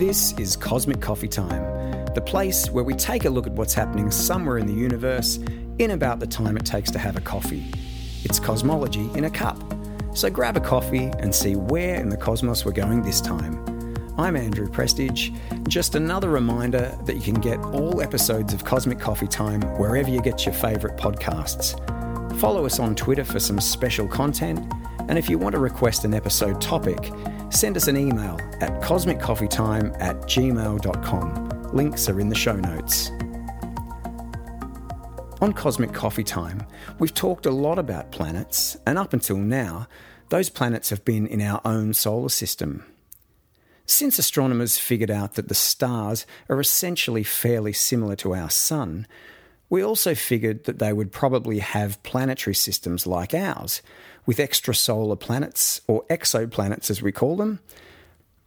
This is Cosmic Coffee Time, the place where we take a look at what's happening somewhere in the universe in about the time it takes to have a coffee. It's cosmology in a cup. So grab a coffee and see where in the cosmos we're going this time. I'm Andrew Prestige. Just another reminder that you can get all episodes of Cosmic Coffee Time wherever you get your favourite podcasts. Follow us on Twitter for some special content, and if you want to request an episode topic, send us an email at cosmiccoffeetime at gmail.com. Links are in the show notes. On Cosmic Coffee Time, we've talked a lot about planets, and up until now, those planets have been in our own solar system. Since astronomers figured out that the stars are essentially fairly similar to our Sun, we also figured that they would probably have planetary systems like ours, with extrasolar planets, or exoplanets as we call them.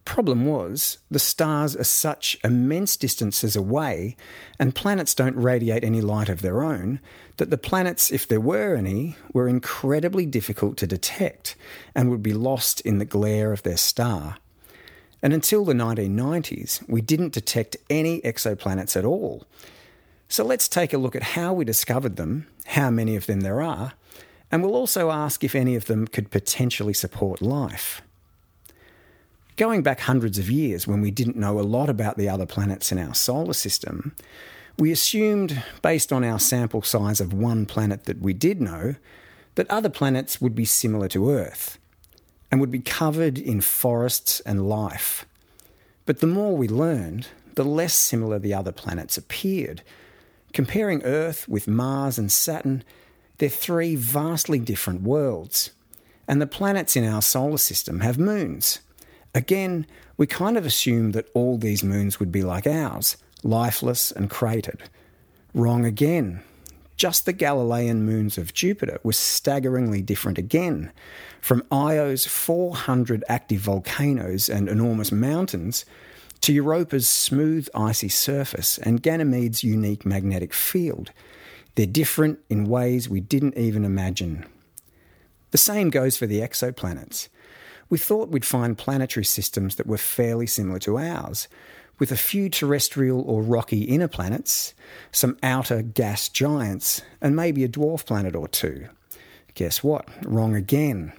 Problem was, the stars are such immense distances away, and planets don't radiate any light of their own, that the planets, if there were any, were incredibly difficult to detect and would be lost in the glare of their star. And until the 1990s, we didn't detect any exoplanets at all. So let's take a look at how we discovered them, how many of them there are, and we'll also ask if any of them could potentially support life. Going back hundreds of years when we didn't know a lot about the other planets in our solar system, we assumed, based on our sample size of one planet that we did know, that other planets would be similar to Earth and would be covered in forests and life. But the more we learned, the less similar the other planets appeared. Comparing Earth with Mars and Saturn, they're three vastly different worlds. And the planets in our solar system have moons. Again, we kind of assumed that all these moons would be like ours, lifeless and cratered. Wrong again. Just the Galilean moons of Jupiter were staggeringly different again, from Io's 400 active volcanoes and enormous mountains to Europa's smooth icy surface and Ganymede's unique magnetic field. They're different in ways we didn't even imagine. The same goes for the exoplanets. We thought we'd find planetary systems that were fairly similar to ours, with a few terrestrial or rocky inner planets, some outer gas giants, and maybe a dwarf planet or two. Guess what? Wrong again.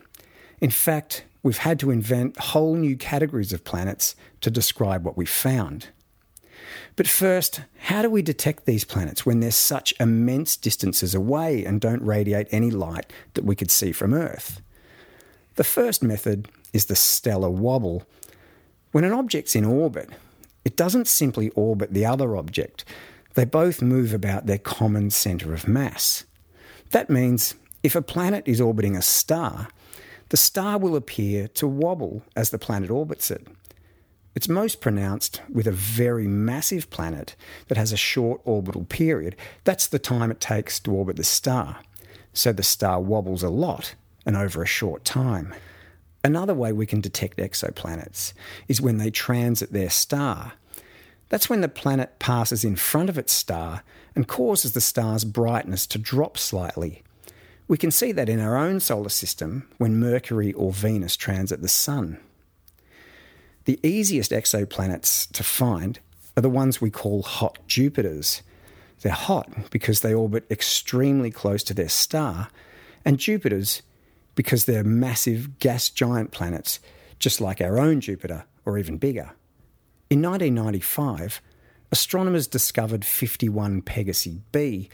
In fact, we've had to invent whole new categories of planets to describe what we've found. But first, how do we detect these planets when they're such immense distances away and don't radiate any light that we could see from Earth? The first method is the stellar wobble. When an object's in orbit, it doesn't simply orbit the other object, they both move about their common centre of mass. That means if a planet is orbiting a star, the star will appear to wobble as the planet orbits it. It's most pronounced with a very massive planet that has a short orbital period. That's the time it takes to orbit the star. So the star wobbles a lot and over a short time. Another way we can detect exoplanets is when they transit their star. That's when the planet passes in front of its star and causes the star's brightness to drop slightly. We can see that in our own solar system when Mercury or Venus transit the Sun. The easiest exoplanets to find are the ones we call hot Jupiters. They're hot because they orbit extremely close to their star, and Jupiters because they're massive gas giant planets, just like our own Jupiter, or even bigger. In 1995, astronomers discovered 51 Pegasi b,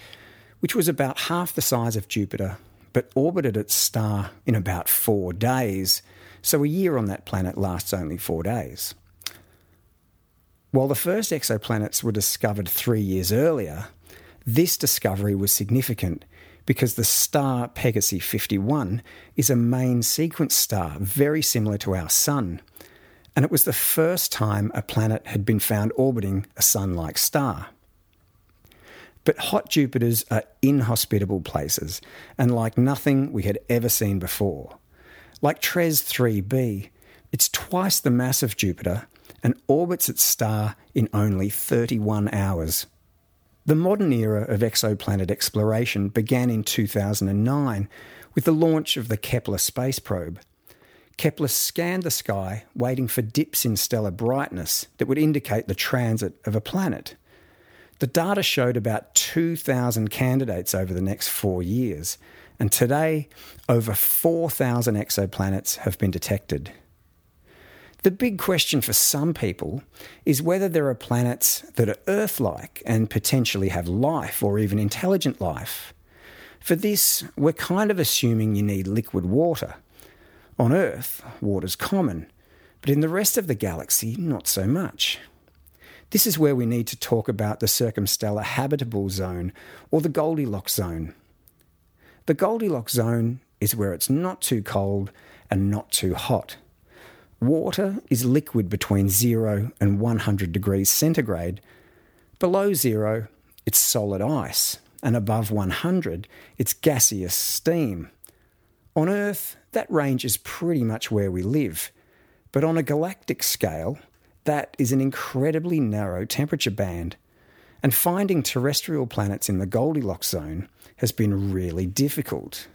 which was about half the size of Jupiter, but orbited its star in about four days. So a year on that planet lasts only four days. While the first exoplanets were discovered three years earlier, this discovery was significant because the star Pegasi 51 is a main sequence star very similar to our Sun. And it was the first time a planet had been found orbiting a Sun like star. But hot Jupiters are inhospitable places and like nothing we had ever seen before. Like TRES 3b, it's twice the mass of Jupiter and orbits its star in only 31 hours. The modern era of exoplanet exploration began in 2009 with the launch of the Kepler space probe. Kepler scanned the sky, waiting for dips in stellar brightness that would indicate the transit of a planet. The data showed about 2,000 candidates over the next four years, and today over 4,000 exoplanets have been detected. The big question for some people is whether there are planets that are Earth like and potentially have life or even intelligent life. For this, we're kind of assuming you need liquid water. On Earth, water's common, but in the rest of the galaxy, not so much. This is where we need to talk about the circumstellar habitable zone or the Goldilocks zone. The Goldilocks zone is where it's not too cold and not too hot. Water is liquid between 0 and 100 degrees centigrade. Below zero, it's solid ice, and above 100, it's gaseous steam. On Earth, that range is pretty much where we live, but on a galactic scale, that is an incredibly narrow temperature band. And finding terrestrial planets in the Goldilocks zone has been really difficult.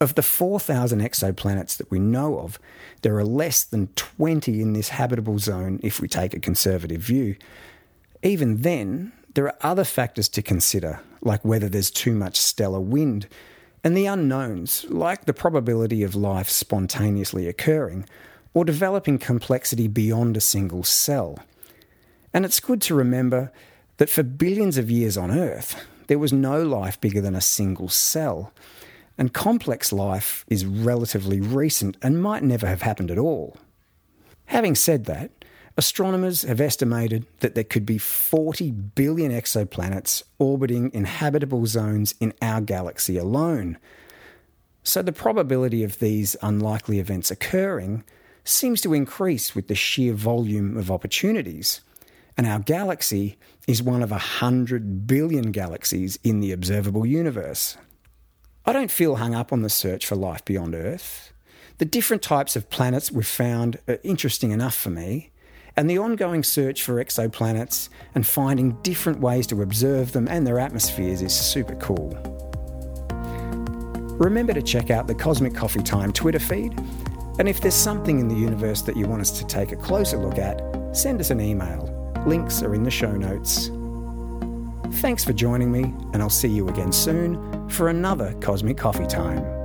Of the 4,000 exoplanets that we know of, there are less than 20 in this habitable zone if we take a conservative view. Even then, there are other factors to consider, like whether there's too much stellar wind, and the unknowns, like the probability of life spontaneously occurring, or developing complexity beyond a single cell. And it's good to remember that for billions of years on Earth, there was no life bigger than a single cell and complex life is relatively recent and might never have happened at all. Having said that, astronomers have estimated that there could be 40 billion exoplanets orbiting in habitable zones in our galaxy alone. So the probability of these unlikely events occurring seems to increase with the sheer volume of opportunities. And our galaxy is one of 100 billion galaxies in the observable universe. I don't feel hung up on the search for life beyond Earth. The different types of planets we've found are interesting enough for me, and the ongoing search for exoplanets and finding different ways to observe them and their atmospheres is super cool. Remember to check out the Cosmic Coffee Time Twitter feed, and if there's something in the universe that you want us to take a closer look at, send us an email. Links are in the show notes. Thanks for joining me, and I'll see you again soon for another Cosmic Coffee Time.